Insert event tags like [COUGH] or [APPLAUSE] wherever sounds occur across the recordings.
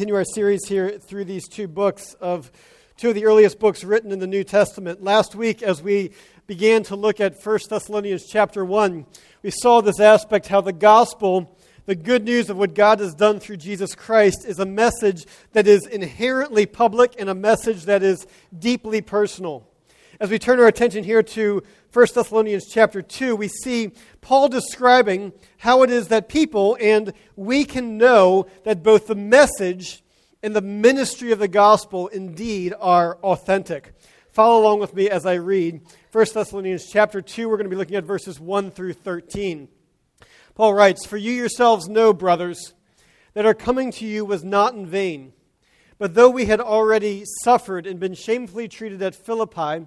continue our series here through these two books of two of the earliest books written in the New Testament. Last week, as we began to look at 1 Thessalonians chapter 1, we saw this aspect how the gospel, the good news of what God has done through Jesus Christ, is a message that is inherently public and a message that is deeply personal. As we turn our attention here to 1 Thessalonians chapter 2, we see Paul describing how it is that people and we can know that both the message and the ministry of the gospel indeed are authentic. Follow along with me as I read 1 Thessalonians chapter 2. We're going to be looking at verses 1 through 13. Paul writes, For you yourselves know, brothers, that our coming to you was not in vain. But though we had already suffered and been shamefully treated at Philippi,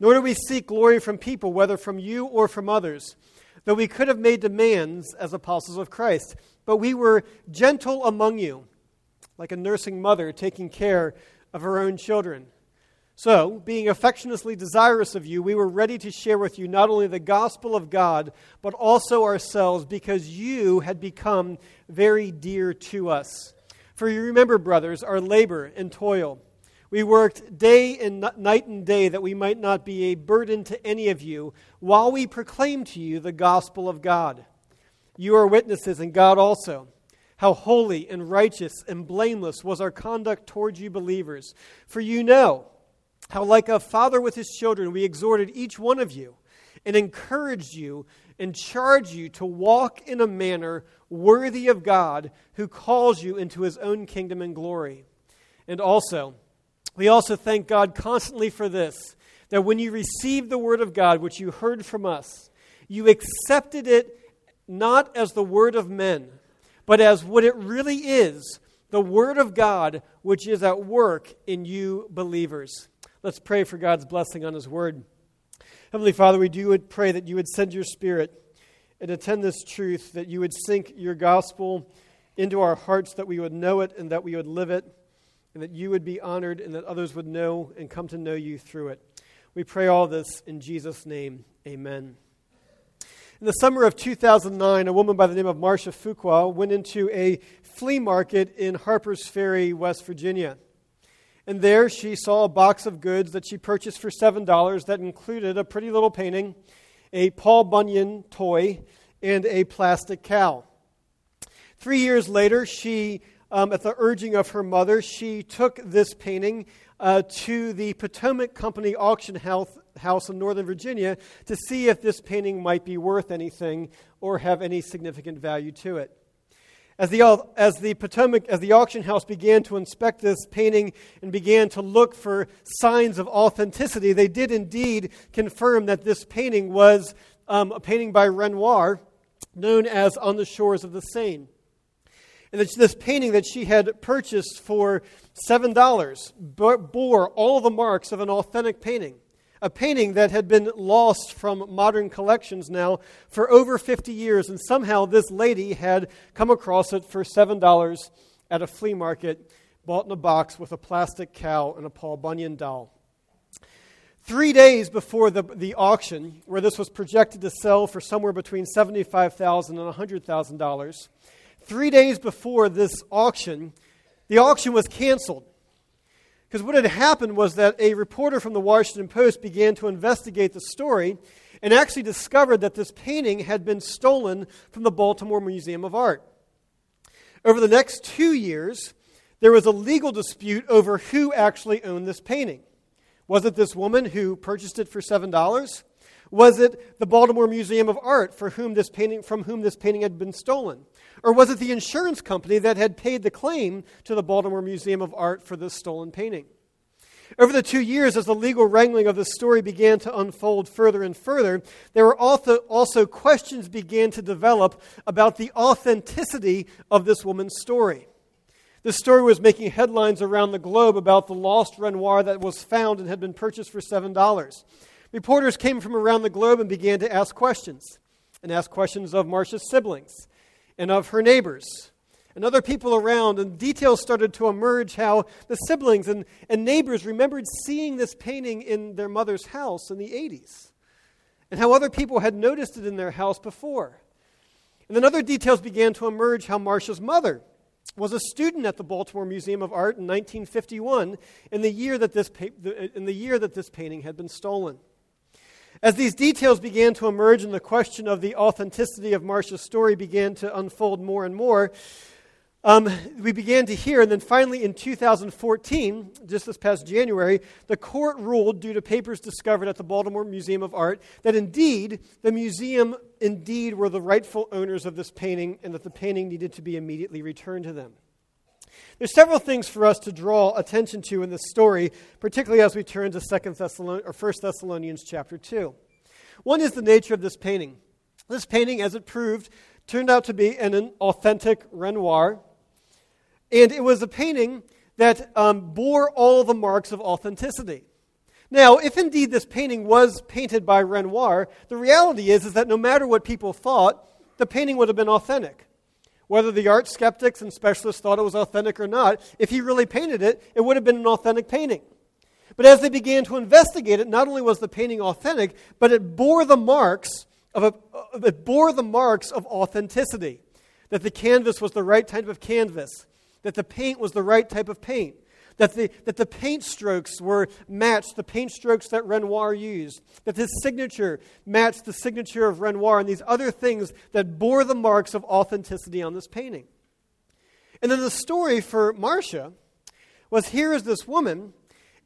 Nor do we seek glory from people, whether from you or from others, though we could have made demands as apostles of Christ. But we were gentle among you, like a nursing mother taking care of her own children. So, being affectionately desirous of you, we were ready to share with you not only the gospel of God, but also ourselves, because you had become very dear to us. For you remember, brothers, our labor and toil we worked day and night and day that we might not be a burden to any of you while we proclaim to you the gospel of God. You are witnesses, and God also, how holy and righteous and blameless was our conduct towards you believers. For you know how, like a father with his children, we exhorted each one of you and encouraged you and charged you to walk in a manner worthy of God who calls you into his own kingdom and glory. And also, we also thank God constantly for this that when you received the Word of God, which you heard from us, you accepted it not as the Word of men, but as what it really is the Word of God, which is at work in you believers. Let's pray for God's blessing on His Word. Heavenly Father, we do pray that you would send your Spirit and attend this truth, that you would sink your gospel into our hearts, that we would know it and that we would live it and that you would be honored and that others would know and come to know you through it. We pray all this in Jesus' name. Amen. In the summer of 2009, a woman by the name of Marcia Fuqua went into a flea market in Harpers Ferry, West Virginia. And there she saw a box of goods that she purchased for $7 that included a pretty little painting, a Paul Bunyan toy, and a plastic cow. Three years later, she um, at the urging of her mother, she took this painting uh, to the Potomac Company auction house, house in Northern Virginia to see if this painting might be worth anything or have any significant value to it. As the, as the Potomac, as the auction house began to inspect this painting and began to look for signs of authenticity, they did indeed confirm that this painting was um, a painting by Renoir, known as On the Shores of the Seine. And this painting that she had purchased for $7 bore all the marks of an authentic painting. A painting that had been lost from modern collections now for over 50 years, and somehow this lady had come across it for $7 at a flea market, bought in a box with a plastic cow and a Paul Bunyan doll. Three days before the, the auction, where this was projected to sell for somewhere between 75,000 and $100,000, three days before this auction, the auction was canceled. Because what had happened was that a reporter from the Washington Post began to investigate the story and actually discovered that this painting had been stolen from the Baltimore Museum of Art. Over the next two years, there was a legal dispute over who actually owned this painting. Was it this woman who purchased it for $7? Was it the Baltimore Museum of Art for whom this painting, from whom this painting had been stolen? Or was it the insurance company that had paid the claim to the Baltimore Museum of Art for this stolen painting? Over the two years, as the legal wrangling of the story began to unfold further and further, there were also, also questions began to develop about the authenticity of this woman's story. This story was making headlines around the globe about the lost Renoir that was found and had been purchased for $7. Reporters came from around the globe and began to ask questions, and ask questions of Marcia's siblings and of her neighbors and other people around, and details started to emerge how the siblings and, and neighbors remembered seeing this painting in their mother's house in the 80s, and how other people had noticed it in their house before. And then other details began to emerge how Marcia's mother was a student at the Baltimore Museum of Art in 1951 in the year that this, pa- in the year that this painting had been stolen. As these details began to emerge and the question of the authenticity of Marcia's story began to unfold more and more, um, we began to hear, and then finally in 2014, just this past January, the court ruled, due to papers discovered at the Baltimore Museum of Art, that indeed the museum indeed were the rightful owners of this painting and that the painting needed to be immediately returned to them. There's several things for us to draw attention to in this story, particularly as we turn to Second Thessalonians or 1 Thessalonians chapter 2. One is the nature of this painting. This painting, as it proved, turned out to be an authentic Renoir and it was a painting that um, bore all the marks of authenticity. Now, if indeed this painting was painted by Renoir, the reality is, is that no matter what people thought, the painting would have been authentic. Whether the art skeptics and specialists thought it was authentic or not, if he really painted it, it would have been an authentic painting. But as they began to investigate it, not only was the painting authentic, but it bore the marks of a, it bore the marks of authenticity. That the canvas was the right type of canvas, that the paint was the right type of paint, that the, that the paint strokes were matched the paint strokes that Renoir used, that his signature matched the signature of Renoir, and these other things that bore the marks of authenticity on this painting. And then the story for Marcia was here is this woman,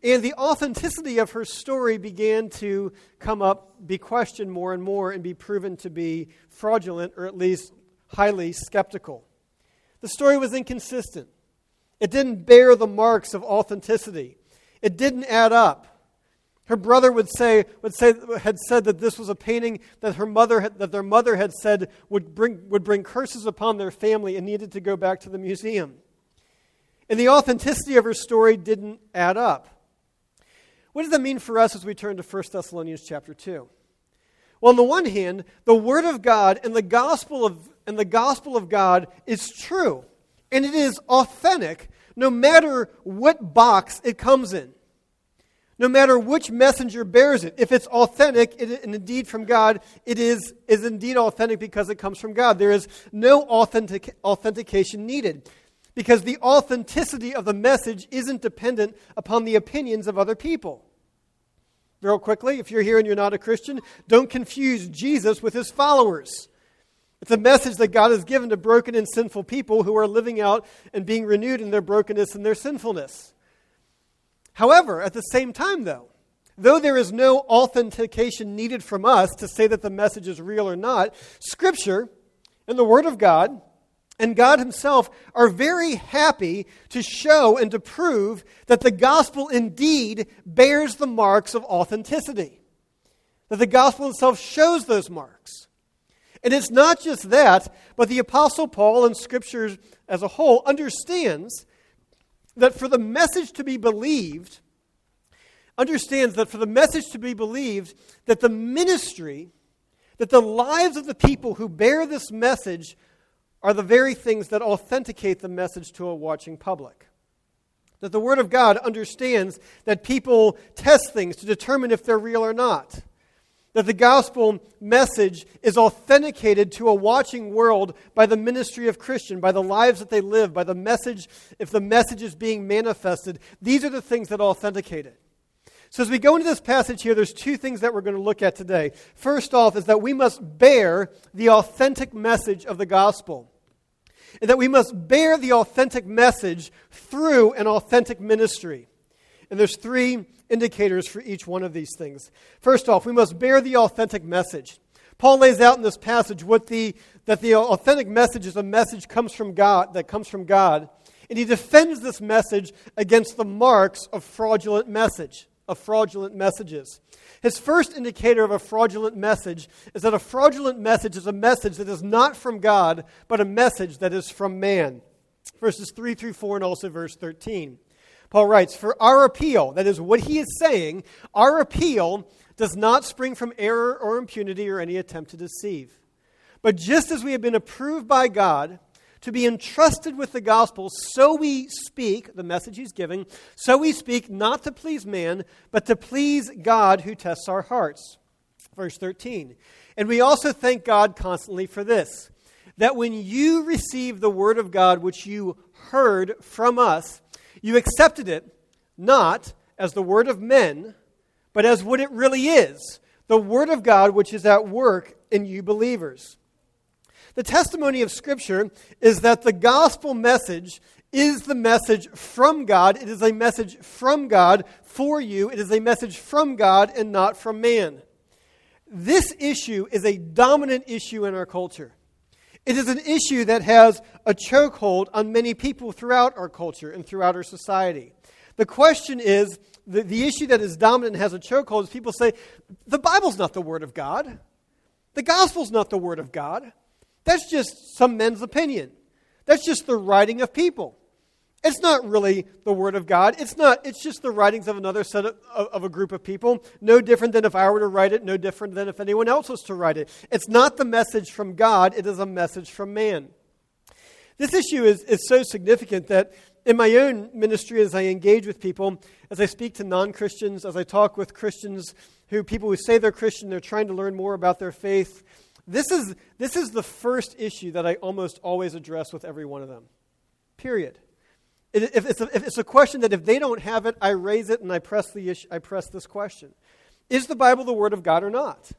and the authenticity of her story began to come up, be questioned more and more, and be proven to be fraudulent or at least highly skeptical. The story was inconsistent. It didn't bear the marks of authenticity. It didn't add up. Her brother would say, would say, had said that this was a painting that her mother had, that their mother had said would bring, would bring curses upon their family and needed to go back to the museum. And the authenticity of her story didn't add up. What does that mean for us as we turn to 1 Thessalonians chapter 2? Well, on the one hand, the Word of God and the gospel of, and the gospel of God is true, and it is authentic no matter what box it comes in. No matter which messenger bears it, if it's authentic it, and indeed from God, it is, is indeed authentic because it comes from God. There is no authentic, authentication needed because the authenticity of the message isn't dependent upon the opinions of other people. Real quickly, if you're here and you're not a Christian, don't confuse Jesus with his followers. It's a message that God has given to broken and sinful people who are living out and being renewed in their brokenness and their sinfulness. However, at the same time, though, though there is no authentication needed from us to say that the message is real or not, Scripture and the Word of God and God Himself are very happy to show and to prove that the gospel indeed bears the marks of authenticity. That the gospel itself shows those marks. And it's not just that, but the Apostle Paul and Scriptures as a whole understands that for the message to be believed, understands that for the message to be believed, that the ministry, that the lives of the people who bear this message are the very things that authenticate the message to a watching public. That the Word of God understands that people test things to determine if they're real or not. That the gospel message is authenticated to a watching world by the ministry of Christian, by the lives that they live, by the message, if the message is being manifested. These are the things that authenticate it. So, as we go into this passage here, there's two things that we're going to look at today. First off, is that we must bear the authentic message of the gospel and that we must bear the authentic message through an authentic ministry. And there's three indicators for each one of these things. First off, we must bear the authentic message. Paul lays out in this passage what the, that the authentic message is a message comes from God, that comes from God. And he defends this message against the marks of fraudulent message, of fraudulent messages. His first indicator of a fraudulent message is that a fraudulent message is a message that is not from God, but a message that is from man. verses 3 through 4, and also verse 13. Paul writes, For our appeal, that is what he is saying, our appeal does not spring from error or impunity or any attempt to deceive. But just as we have been approved by God to be entrusted with the gospel, so we speak, the message he's giving, so we speak not to please man, but to please God who tests our hearts. Verse 13. And we also thank God constantly for this that when you received the word of God which you heard from us, you accepted it not as the word of men, but as what it really is the word of God which is at work in you believers. The testimony of Scripture is that the gospel message is the message from God. It is a message from God for you. It is a message from God and not from man. This issue is a dominant issue in our culture. It is an issue that has a chokehold on many people throughout our culture and throughout our society. The question is the, the issue that is dominant and has a chokehold is people say, the Bible's not the Word of God. The Gospel's not the Word of God. That's just some men's opinion. That's just the writing of people. It's not really the Word of God. It's not, it's just the writings of another set of, of, of, a group of people. No different than if I were to write it, no different than if anyone else was to write it. It's not the message from God, it is a message from man. This issue is, is so significant that in my own ministry, as I engage with people, as I speak to non Christians, as I talk with Christians who people who say they're Christian, they're trying to learn more about their faith, this is, this is the first issue that I almost always address with every one of them. Period. If, it's a, if it's a question that if they don't have it, I raise it and I press, the issue, I press this question Is the Bible the Word of God or not?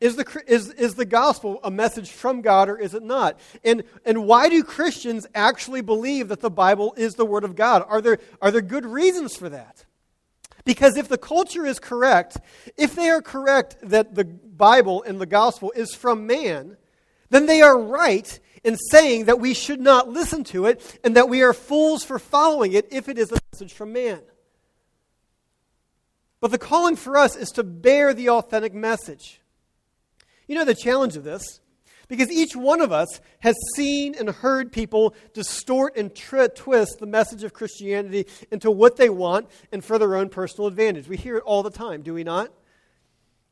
Is the, is, is the gospel a message from God or is it not? And, and why do Christians actually believe that the Bible is the Word of God? Are there, are there good reasons for that? Because if the culture is correct, if they are correct that the Bible and the gospel is from man, then they are right in saying that we should not listen to it and that we are fools for following it if it is a message from man. But the calling for us is to bear the authentic message. You know the challenge of this? Because each one of us has seen and heard people distort and tri- twist the message of Christianity into what they want and for their own personal advantage. We hear it all the time, do we not?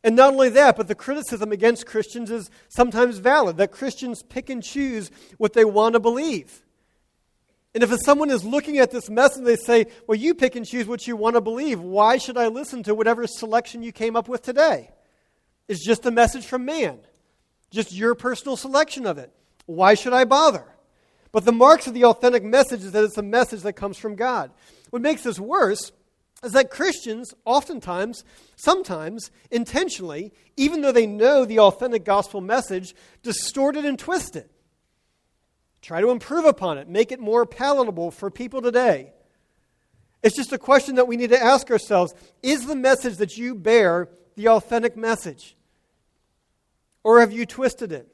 And not only that, but the criticism against Christians is sometimes valid that Christians pick and choose what they want to believe. And if someone is looking at this message, they say, Well, you pick and choose what you want to believe. Why should I listen to whatever selection you came up with today? It's just a message from man, just your personal selection of it. Why should I bother? But the marks of the authentic message is that it's a message that comes from God. What makes this worse is that Christians, oftentimes, sometimes intentionally, even though they know the authentic gospel message, distort it and twist it. Try to improve upon it, make it more palatable for people today. It's just a question that we need to ask ourselves Is the message that you bear the authentic message? Or have you twisted it?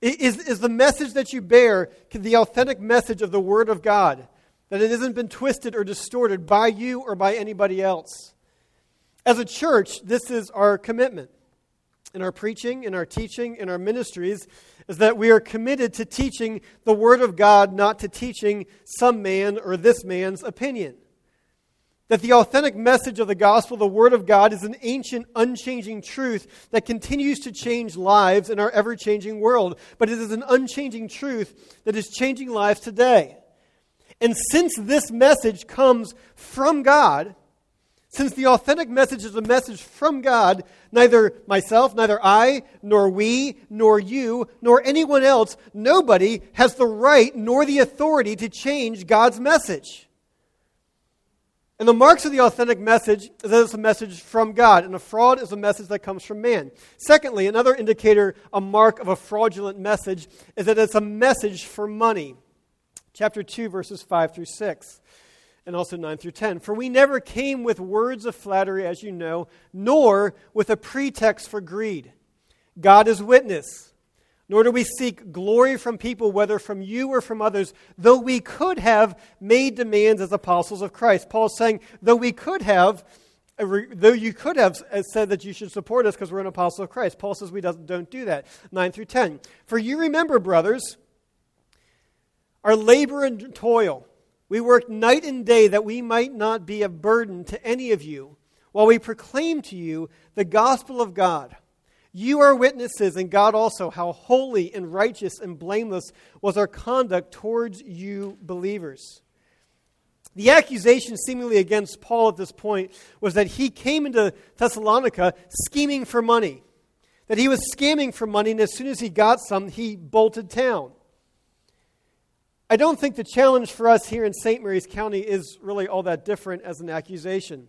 Is, is the message that you bear the authentic message of the Word of God? That it hasn't been twisted or distorted by you or by anybody else? As a church, this is our commitment in our preaching, in our teaching, in our ministries, is that we are committed to teaching the Word of God, not to teaching some man or this man's opinion. That the authentic message of the gospel, the Word of God, is an ancient, unchanging truth that continues to change lives in our ever changing world. But it is an unchanging truth that is changing lives today. And since this message comes from God, since the authentic message is a message from God, neither myself, neither I, nor we, nor you, nor anyone else, nobody has the right nor the authority to change God's message. And the marks of the authentic message is that it's a message from God, and a fraud is a message that comes from man. Secondly, another indicator, a mark of a fraudulent message, is that it's a message for money. Chapter 2, verses 5 through 6, and also 9 through 10. For we never came with words of flattery, as you know, nor with a pretext for greed. God is witness nor do we seek glory from people, whether from you or from others, though we could have made demands as apostles of Christ. Paul's saying, though we could have, though you could have uh, said that you should support us because we're an apostle of Christ. Paul says we don't do that. 9 through 10. For you remember, brothers, our labor and toil. We worked night and day that we might not be a burden to any of you while we proclaim to you the gospel of God. You are witnesses, and God also, how holy and righteous and blameless was our conduct towards you believers. The accusation seemingly against Paul at this point was that he came into Thessalonica scheming for money, that he was scamming for money, and as soon as he got some, he bolted town. I don't think the challenge for us here in St. Mary's County is really all that different as an accusation.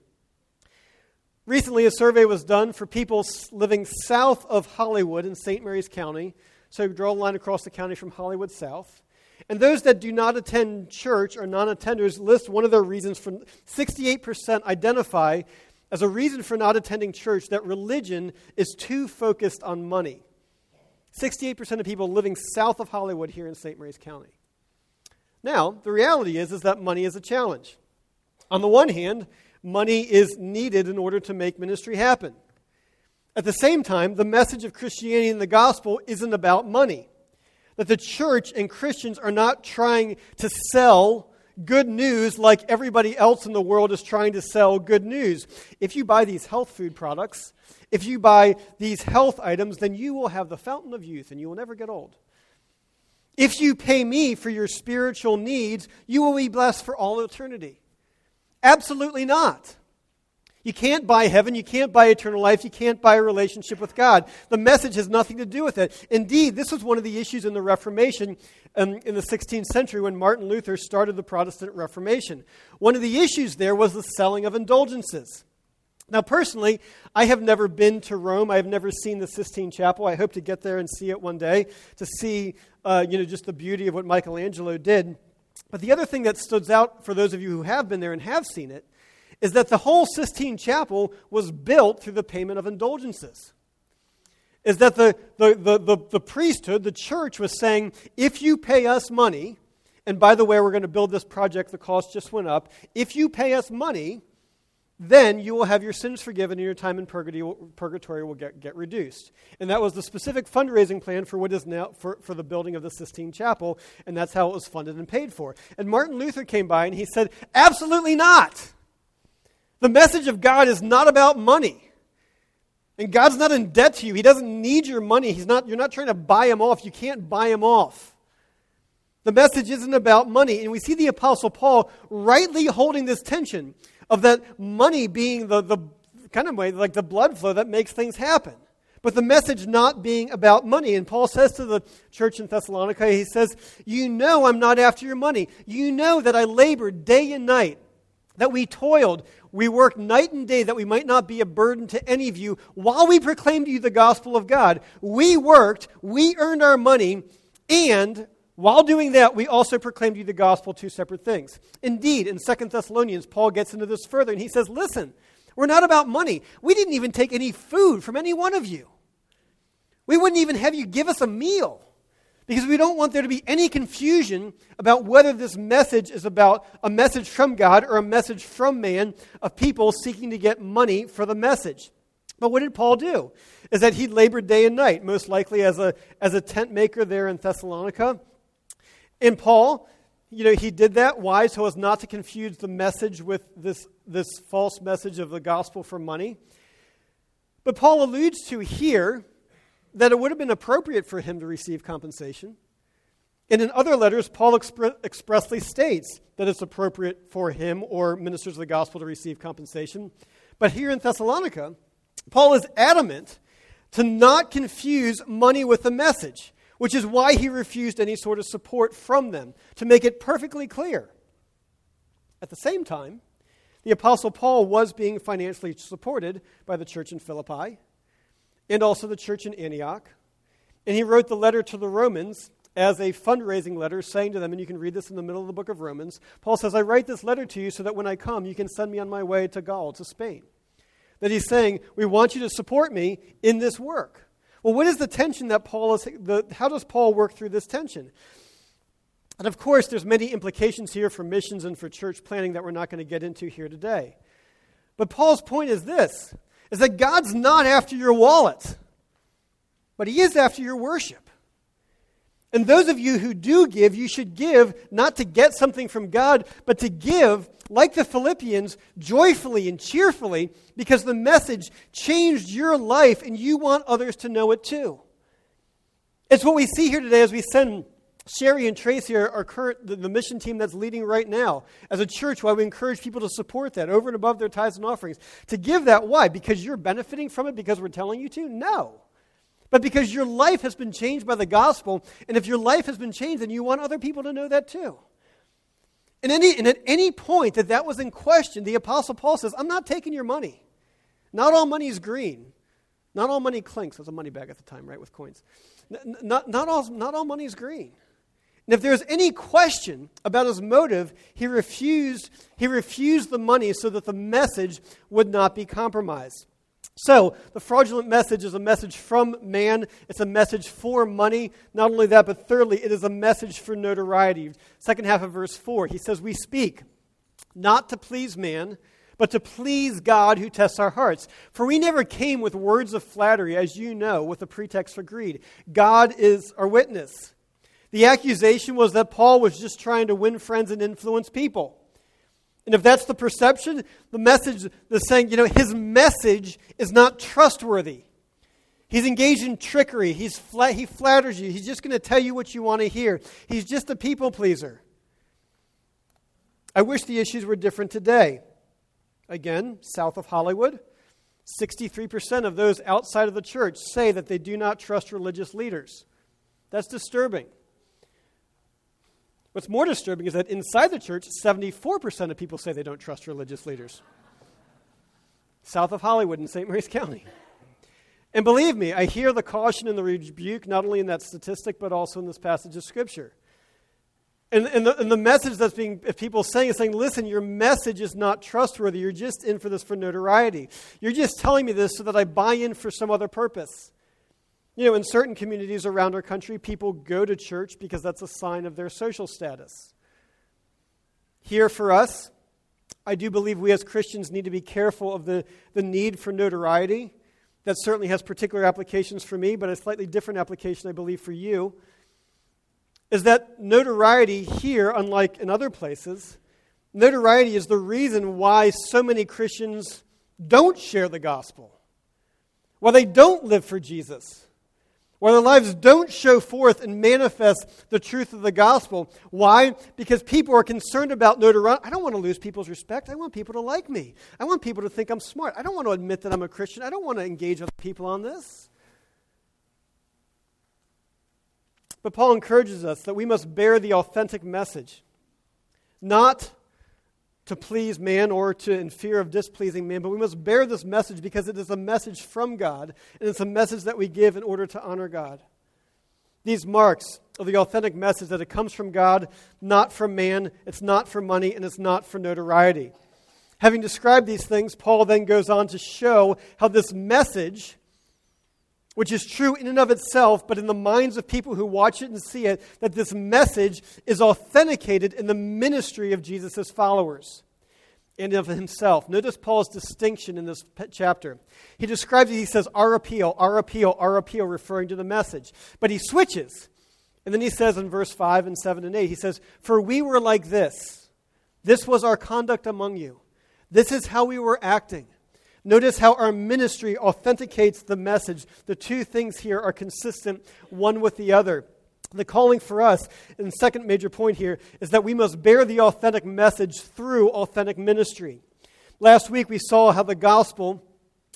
Recently, a survey was done for people living south of Hollywood in St. Mary's County. So you draw a line across the county from Hollywood south. And those that do not attend church or non attenders list one of their reasons for 68% identify as a reason for not attending church that religion is too focused on money. 68% of people living south of Hollywood here in St. Mary's County. Now, the reality is, is that money is a challenge. On the one hand, money is needed in order to make ministry happen. At the same time, the message of Christianity and the gospel isn't about money. That the church and Christians are not trying to sell good news like everybody else in the world is trying to sell good news. If you buy these health food products, if you buy these health items, then you will have the fountain of youth and you will never get old. If you pay me for your spiritual needs, you will be blessed for all eternity. Absolutely not. You can't buy heaven. You can't buy eternal life. You can't buy a relationship with God. The message has nothing to do with it. Indeed, this was one of the issues in the Reformation um, in the 16th century when Martin Luther started the Protestant Reformation. One of the issues there was the selling of indulgences. Now, personally, I have never been to Rome. I have never seen the Sistine Chapel. I hope to get there and see it one day to see, uh, you know, just the beauty of what Michelangelo did. But the other thing that stood out for those of you who have been there and have seen it is that the whole Sistine Chapel was built through the payment of indulgences. Is that the, the, the, the, the priesthood, the church, was saying, if you pay us money, and by the way, we're going to build this project, the cost just went up. If you pay us money, then you will have your sins forgiven and your time in purgatory will get, get reduced. And that was the specific fundraising plan for what is now for, for the building of the Sistine Chapel, and that's how it was funded and paid for. And Martin Luther came by and he said, Absolutely not. The message of God is not about money. And God's not in debt to you. He doesn't need your money. He's not, you're not trying to buy him off. You can't buy him off. The message isn't about money. And we see the Apostle Paul rightly holding this tension of that money being the, the kind of way, like the blood flow that makes things happen. But the message not being about money. And Paul says to the church in Thessalonica, he says, You know I'm not after your money. You know that I labored day and night, that we toiled, we worked night and day that we might not be a burden to any of you while we proclaimed to you the gospel of God. We worked, we earned our money, and while doing that, we also proclaimed you the gospel, two separate things. Indeed, in Second Thessalonians, Paul gets into this further, and he says, Listen, we're not about money. We didn't even take any food from any one of you. We wouldn't even have you give us a meal because we don't want there to be any confusion about whether this message is about a message from God or a message from man of people seeking to get money for the message. But what did Paul do? Is that he labored day and night, most likely as a, as a tent maker there in Thessalonica. And Paul, you know, he did that. Why? So as not to confuse the message with this, this false message of the gospel for money. But Paul alludes to here that it would have been appropriate for him to receive compensation. And in other letters, Paul expre- expressly states that it's appropriate for him or ministers of the gospel to receive compensation. But here in Thessalonica, Paul is adamant to not confuse money with the message which is why he refused any sort of support from them, to make it perfectly clear. At the same time, the Apostle Paul was being financially supported by the church in Philippi and also the church in Antioch. And he wrote the letter to the Romans as a fundraising letter, saying to them, and you can read this in the middle of the book of Romans Paul says, I write this letter to you so that when I come, you can send me on my way to Gaul, to Spain. That he's saying, We want you to support me in this work. Well, what is the tension that Paul is, the, how does Paul work through this tension? And of course, there's many implications here for missions and for church planning that we're not going to get into here today. But Paul's point is this, is that God's not after your wallet, but he is after your worship. And those of you who do give, you should give not to get something from God, but to give, like the Philippians, joyfully and cheerfully, because the message changed your life and you want others to know it too. It's what we see here today as we send Sherry and Tracy are current, the, mission team that's leading right now. As a church, why we encourage people to support that over and above their tithes and offerings. To give that, why? Because you're benefiting from it because we're telling you to? No. But because your life has been changed by the gospel, and if your life has been changed, then you want other people to know that too. And, any, and at any point that that was in question, the Apostle Paul says, I'm not taking your money. Not all money is green. Not all money clinks. There's a money bag at the time, right, with coins. Not, not, all, not all money is green. And if there was any question about his motive, he refused, he refused the money so that the message would not be compromised. So, the fraudulent message is a message from man. It's a message for money. Not only that, but thirdly, it is a message for notoriety. Second half of verse 4, he says, We speak not to please man, but to please God who tests our hearts. For we never came with words of flattery, as you know, with a pretext for greed. God is our witness. The accusation was that Paul was just trying to win friends and influence people. And if that's the perception, the message, the saying, you know, his message is not trustworthy. He's engaged in trickery. He's flat, he flatters you. He's just going to tell you what you want to hear. He's just a people pleaser. I wish the issues were different today. Again, south of Hollywood, 63% of those outside of the church say that they do not trust religious leaders. That's disturbing. What's more disturbing is that inside the church, 74% of people say they don't trust religious leaders. South of Hollywood in St. Mary's County. And believe me, I hear the caution and the rebuke not only in that statistic, but also in this passage of Scripture. And, and, the, and the message that's being, if people saying is saying, listen, your message is not trustworthy. You're just in for this for notoriety. You're just telling me this so that I buy in for some other purpose. You know, in certain communities around our country, people go to church because that's a sign of their social status. Here for us, I do believe we as Christians need to be careful of the, the need for notoriety. That certainly has particular applications for me, but a slightly different application, I believe, for you. Is that notoriety here, unlike in other places, notoriety is the reason why so many Christians don't share the gospel, why they don't live for Jesus where their lives don't show forth and manifest the truth of the gospel. Why? Because people are concerned about notoriety. I don't want to lose people's respect. I want people to like me. I want people to think I'm smart. I don't want to admit that I'm a Christian. I don't want to engage other people on this. But Paul encourages us that we must bear the authentic message, not to please man or to in fear of displeasing man, but we must bear this message because it is a message from God, and it's a message that we give in order to honor God. These marks of the authentic message that it comes from God, not from man, it's not for money, and it's not for notoriety. Having described these things, Paul then goes on to show how this message which is true in and of itself, but in the minds of people who watch it and see it, that this message is authenticated in the ministry of Jesus' followers and of himself. Notice Paul's distinction in this chapter. He describes it, he says, our appeal, our appeal, our appeal, referring to the message. But he switches. And then he says in verse 5 and 7 and 8, he says, For we were like this. This was our conduct among you. This is how we were acting. Notice how our ministry authenticates the message. The two things here are consistent, one with the other. The calling for us, and second major point here, is that we must bear the authentic message through authentic ministry. Last week we saw how the gospel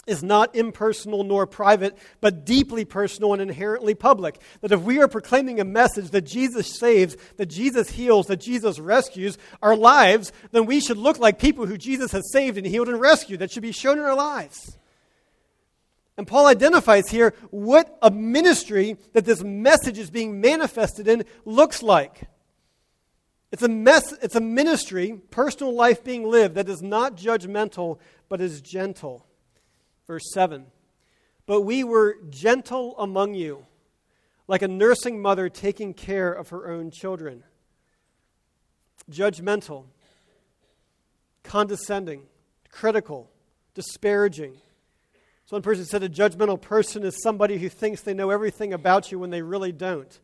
is not impersonal nor private, but deeply personal and inherently public. That if we are proclaiming a message that Jesus saves, that Jesus heals, that Jesus rescues our lives, then we should look like people who Jesus has saved and healed and rescued. That should be shown in our lives. And Paul identifies here what a ministry that this message is being manifested in looks like. It's a, mess, it's a ministry, personal life being lived, that is not judgmental, but is gentle. Verse 7 But we were gentle among you, like a nursing mother taking care of her own children. Judgmental, condescending, critical, disparaging. So one person said a judgmental person is somebody who thinks they know everything about you when they really don't.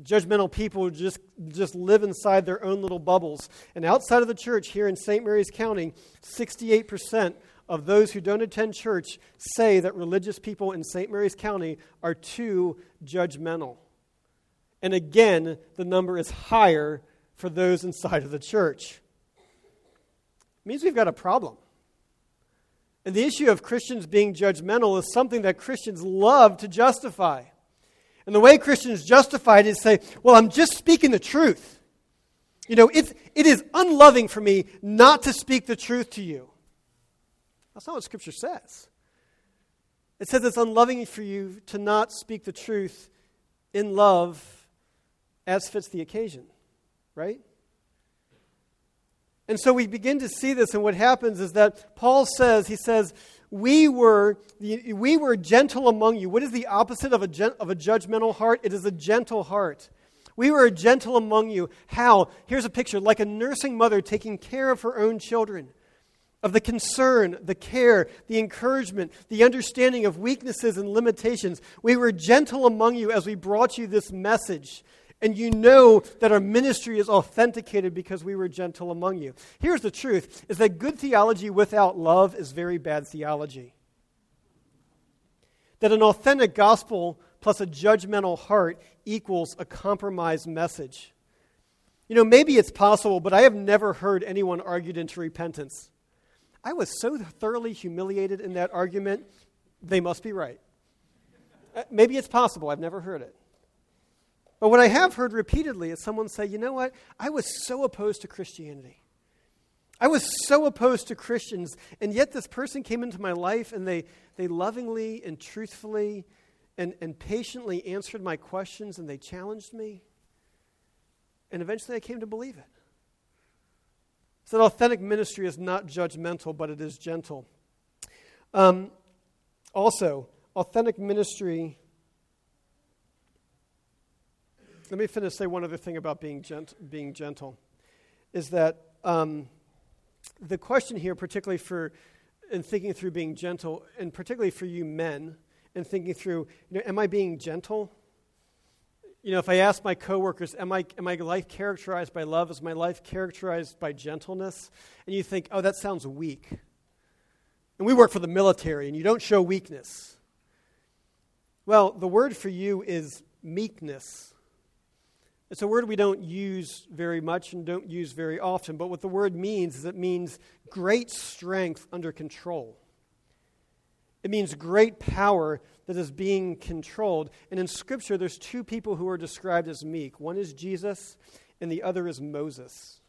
Judgmental people just, just live inside their own little bubbles. And outside of the church here in St. Mary's County, 68% of those who don't attend church say that religious people in St. Mary's County are too judgmental. And again, the number is higher for those inside of the church. It means we've got a problem. And the issue of Christians being judgmental is something that Christians love to justify. And the way Christians justify it is say, well, I'm just speaking the truth. You know, it's, it is unloving for me not to speak the truth to you. That's not what Scripture says. It says it's unloving for you to not speak the truth in love as fits the occasion, right? And so we begin to see this, and what happens is that Paul says, he says, we were, we were gentle among you. What is the opposite of a, of a judgmental heart? It is a gentle heart. We were gentle among you. How? Here's a picture like a nursing mother taking care of her own children, of the concern, the care, the encouragement, the understanding of weaknesses and limitations. We were gentle among you as we brought you this message and you know that our ministry is authenticated because we were gentle among you. Here's the truth is that good theology without love is very bad theology. That an authentic gospel plus a judgmental heart equals a compromised message. You know, maybe it's possible, but I have never heard anyone argued into repentance. I was so thoroughly humiliated in that argument, they must be right. Uh, maybe it's possible, I've never heard it. But what I have heard repeatedly is someone say, you know what? I was so opposed to Christianity. I was so opposed to Christians, and yet this person came into my life and they, they lovingly and truthfully and, and patiently answered my questions and they challenged me. And eventually I came to believe it. So that authentic ministry is not judgmental, but it is gentle. Um, also, authentic ministry let me finish say one other thing about being, gent- being gentle is that um, the question here, particularly for in thinking through being gentle, and particularly for you men, in thinking through, you know, am I being gentle? You know, if I ask my coworkers, am I am my life characterized by love? Is my life characterized by gentleness? And you think, oh, that sounds weak. And we work for the military, and you don't show weakness. Well, the word for you is meekness. It's a word we don't use very much and don't use very often, but what the word means is it means great strength under control. It means great power that is being controlled. And in Scripture, there's two people who are described as meek one is Jesus, and the other is Moses.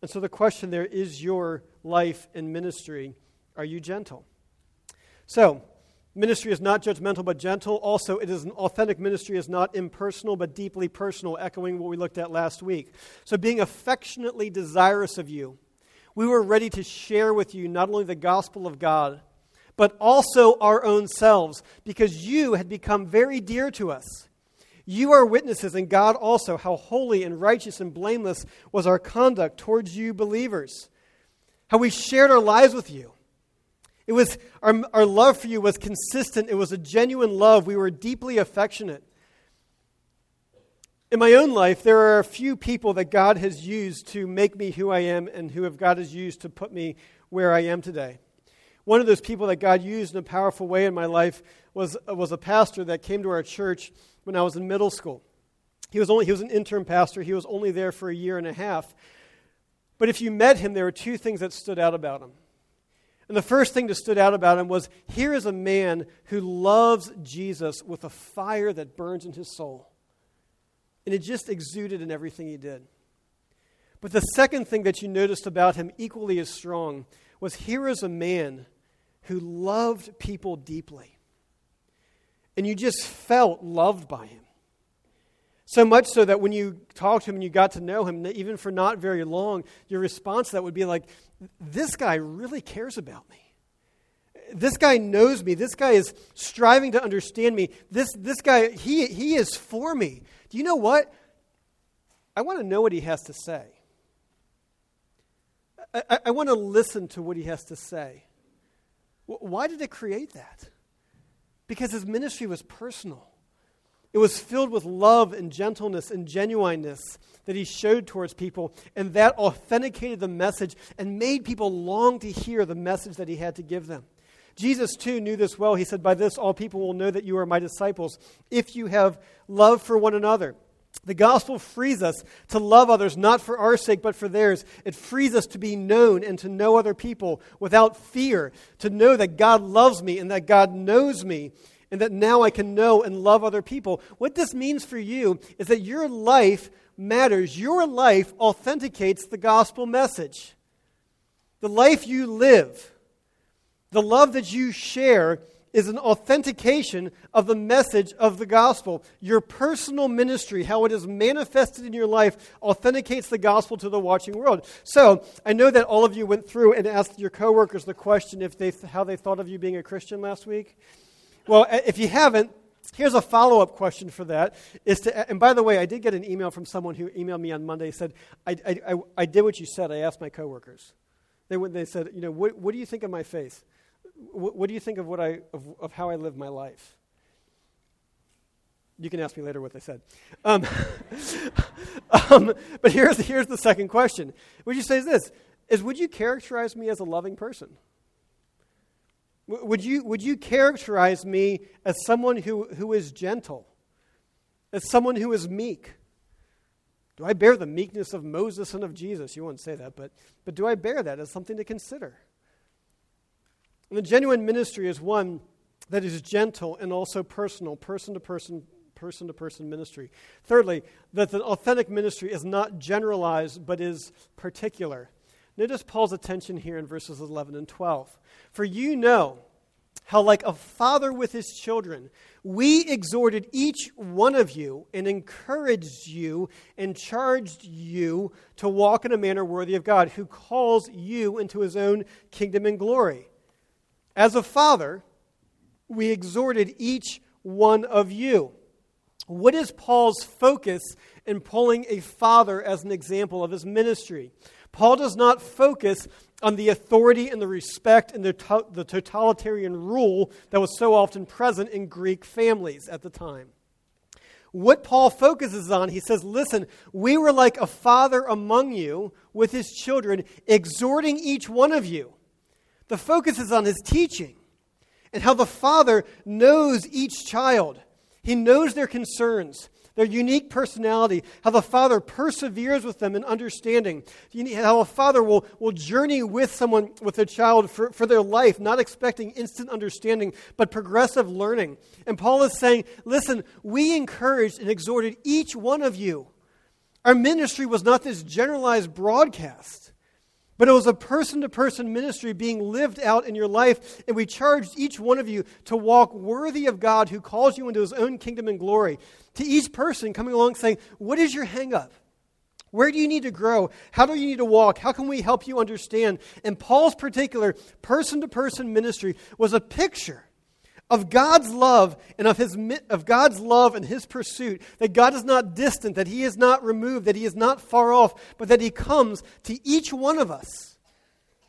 And so the question there is your life and ministry, are you gentle? So, Ministry is not judgmental but gentle. Also, it is an authentic ministry is not impersonal but deeply personal, echoing what we looked at last week. So, being affectionately desirous of you, we were ready to share with you not only the gospel of God, but also our own selves, because you had become very dear to us. You are witnesses, and God also, how holy and righteous and blameless was our conduct towards you believers, how we shared our lives with you it was our, our love for you was consistent. It was a genuine love. We were deeply affectionate. In my own life, there are a few people that God has used to make me who I am and who have God has used to put me where I am today. One of those people that God used in a powerful way in my life was, uh, was a pastor that came to our church when I was in middle school. He was, only, he was an intern pastor. He was only there for a year and a half. But if you met him, there were two things that stood out about him. And the first thing that stood out about him was here is a man who loves Jesus with a fire that burns in his soul. And it just exuded in everything he did. But the second thing that you noticed about him, equally as strong, was here is a man who loved people deeply. And you just felt loved by him. So much so that when you talked to him and you got to know him, even for not very long, your response to that would be like, This guy really cares about me. This guy knows me. This guy is striving to understand me. This, this guy, he, he is for me. Do you know what? I want to know what he has to say. I, I, I want to listen to what he has to say. Why did it create that? Because his ministry was personal. It was filled with love and gentleness and genuineness that he showed towards people, and that authenticated the message and made people long to hear the message that he had to give them. Jesus, too, knew this well. He said, By this all people will know that you are my disciples, if you have love for one another. The gospel frees us to love others not for our sake, but for theirs. It frees us to be known and to know other people without fear, to know that God loves me and that God knows me, and that now I can know and love other people. What this means for you is that your life matters. Your life authenticates the gospel message. The life you live, the love that you share, is an authentication of the message of the gospel. Your personal ministry, how it is manifested in your life, authenticates the gospel to the watching world. So, I know that all of you went through and asked your coworkers the question if they, how they thought of you being a Christian last week. Well, if you haven't, Here's a follow up question for that. Is to, and by the way, I did get an email from someone who emailed me on Monday. Said, I, I, I did what you said. I asked my coworkers. They, they said, you know, what, what do you think of my faith? What, what do you think of, what I, of, of how I live my life? You can ask me later what they said. Um, [LAUGHS] um, but here's, here's the second question. Would you say is this, is would you characterize me as a loving person? Would you, would you characterize me as someone who, who is gentle, as someone who is meek? Do I bear the meekness of Moses and of Jesus? You won't say that, but, but do I bear that as something to consider? And the genuine ministry is one that is gentle and also personal, person to person, person to person ministry. Thirdly, that the authentic ministry is not generalized but is particular. Notice Paul's attention here in verses 11 and 12. For you know how, like a father with his children, we exhorted each one of you and encouraged you and charged you to walk in a manner worthy of God, who calls you into his own kingdom and glory. As a father, we exhorted each one of you. What is Paul's focus in pulling a father as an example of his ministry? Paul does not focus on the authority and the respect and the, to- the totalitarian rule that was so often present in Greek families at the time. What Paul focuses on, he says, Listen, we were like a father among you with his children, exhorting each one of you the focus is on his teaching and how the Father knows each child. He knows their concerns, their unique personality, how the Father perseveres with them in understanding, how a father will, will journey with someone, with a child for, for their life, not expecting instant understanding, but progressive learning. And Paul is saying, listen, we encouraged and exhorted each one of you. Our ministry was not this generalized broadcast. But it was a person to person ministry being lived out in your life, and we charged each one of you to walk worthy of God who calls you into his own kingdom and glory. To each person coming along saying, What is your hang up? Where do you need to grow? How do you need to walk? How can we help you understand? And Paul's particular person to person ministry was a picture of God's love and of, his, of God's love and his pursuit, that God is not distant, that he is not removed, that he is not far off, but that he comes to each one of us.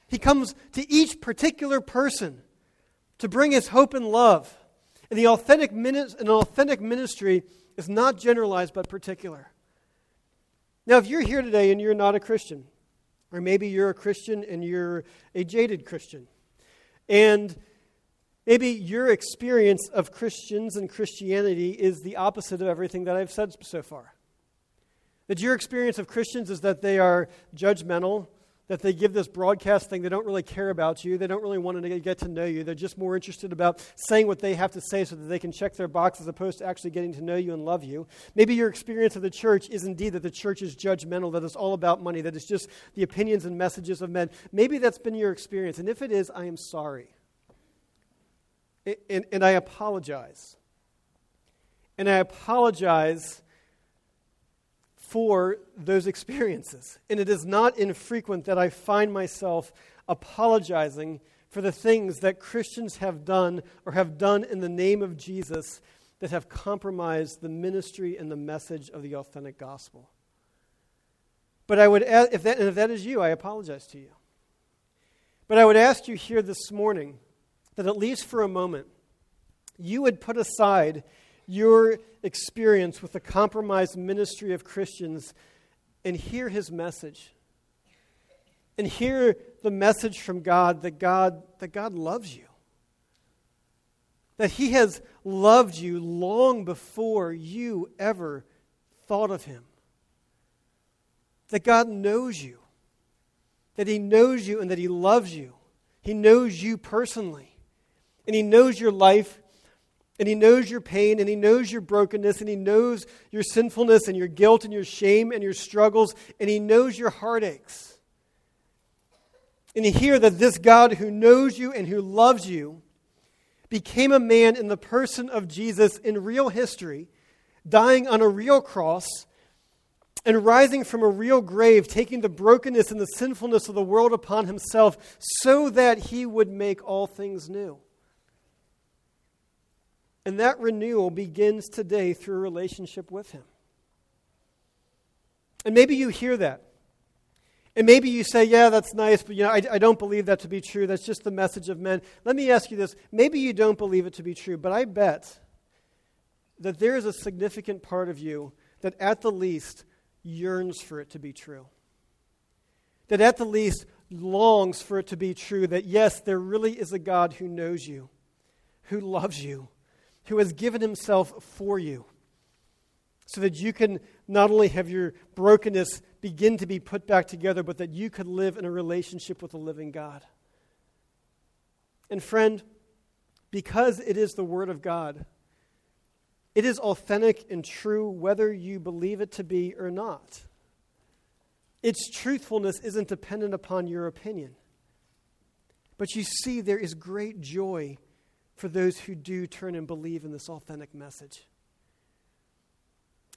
He comes to each particular person to bring his hope and love. And the authentic, an authentic ministry is not generalized but particular. Now, if you're here today and you're not a Christian, or maybe you're a Christian and you're a jaded Christian, and Maybe your experience of Christians and Christianity is the opposite of everything that I've said so far. That your experience of Christians is that they are judgmental, that they give this broadcast thing, they don't really care about you, they don't really want to get to know you, they're just more interested about saying what they have to say so that they can check their box as opposed to actually getting to know you and love you. Maybe your experience of the church is indeed that the church is judgmental, that it's all about money, that it's just the opinions and messages of men. Maybe that's been your experience, and if it is, I am sorry. And, and I apologize. And I apologize for those experiences. And it is not infrequent that I find myself apologizing for the things that Christians have done or have done in the name of Jesus that have compromised the ministry and the message of the authentic gospel. But I would, if that, and if that is you, I apologize to you. But I would ask you here this morning that at least for a moment, you would put aside your experience with the compromised ministry of Christians and hear his message. And hear the message from God that God that God loves you. That he has loved you long before you ever thought of him. That God knows you. That he knows you and that he loves you. He knows you personally. And he knows your life and He knows your pain, and He knows your brokenness, and He knows your sinfulness, and your guilt, and your shame, and your struggles, and He knows your heartaches. And you hear that this God who knows you and who loves you became a man in the person of Jesus in real history, dying on a real cross, and rising from a real grave, taking the brokenness and the sinfulness of the world upon himself so that he would make all things new. And that renewal begins today through a relationship with Him. And maybe you hear that. And maybe you say, yeah, that's nice, but you know, I, I don't believe that to be true. That's just the message of men. Let me ask you this. Maybe you don't believe it to be true, but I bet that there is a significant part of you that at the least yearns for it to be true. That at the least longs for it to be true that yes, there really is a God who knows you, who loves you, who has given himself for you so that you can not only have your brokenness begin to be put back together, but that you could live in a relationship with the living God. And, friend, because it is the Word of God, it is authentic and true whether you believe it to be or not. Its truthfulness isn't dependent upon your opinion. But you see, there is great joy for those who do turn and believe in this authentic message.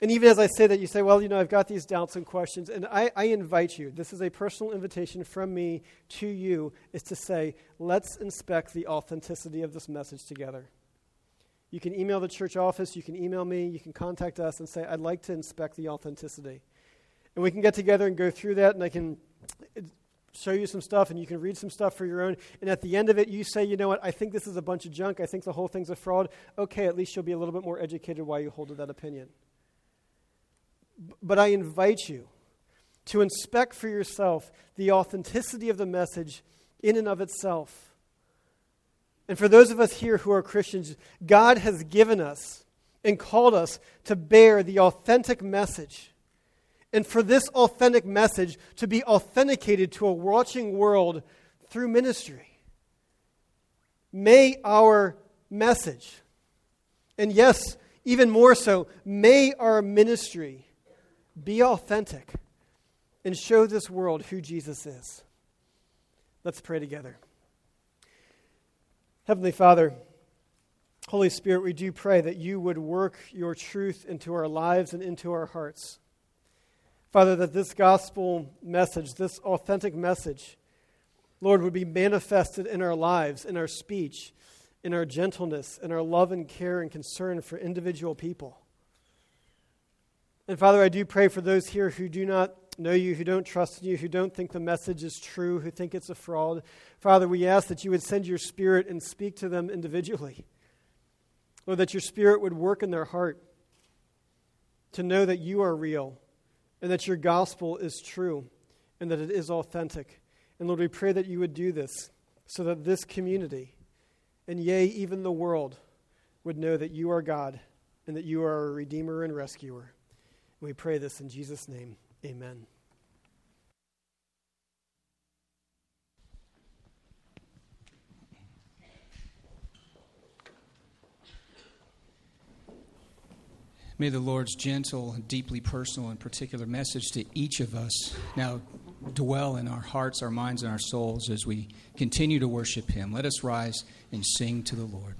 And even as I say that, you say, well, you know, I've got these doubts and questions. And I, I, invite you, this is a personal invitation from me to you, is to say, let's inspect the authenticity of this message together. You can email the church office, you can email me, you can contact us and say, I'd like to inspect the authenticity. And we can get together and go through that, and I can show you some stuff and you can read some stuff for your own. And at the end of it, you say, you know what, I think this is a bunch of junk. I think the whole thing's a fraud. Okay, at least you'll be a little bit more educated why you hold to that opinion. But I invite you to inspect for yourself the authenticity of the message in and of itself. And for those of us here who are Christians, God has given us and called us to bear the authentic message and for this authentic message to be authenticated to a watching world through ministry. May our message, and yes, even more so, may our ministry be authentic and show this world who Jesus is. Let's pray together. Heavenly Father, Holy Spirit, we do pray that you would work your truth into our lives and into our hearts. Father, that this gospel message, this authentic message, Lord, would be manifested in our lives, in our speech, in our gentleness, in our love and care and concern for individual people. And Father, I do pray for those here who do not know you, who don't trust in you, who don't think the message is true, who think it's a fraud. Father, we ask that you would send your spirit and speak to them individually. Lord, that your spirit would work in their heart to know that you are real and that your gospel is true and that it is authentic. And Lord, we pray that you would do this so that this community, and yea, even the world, would know that you are God and that you are a redeemer and rescuer. And we pray this in Jesus' name. Amen. May the Lord's gentle, deeply personal, and particular message to each of us now dwell in our hearts, our minds, and our souls as we continue to worship Him. Let us rise and sing to the Lord.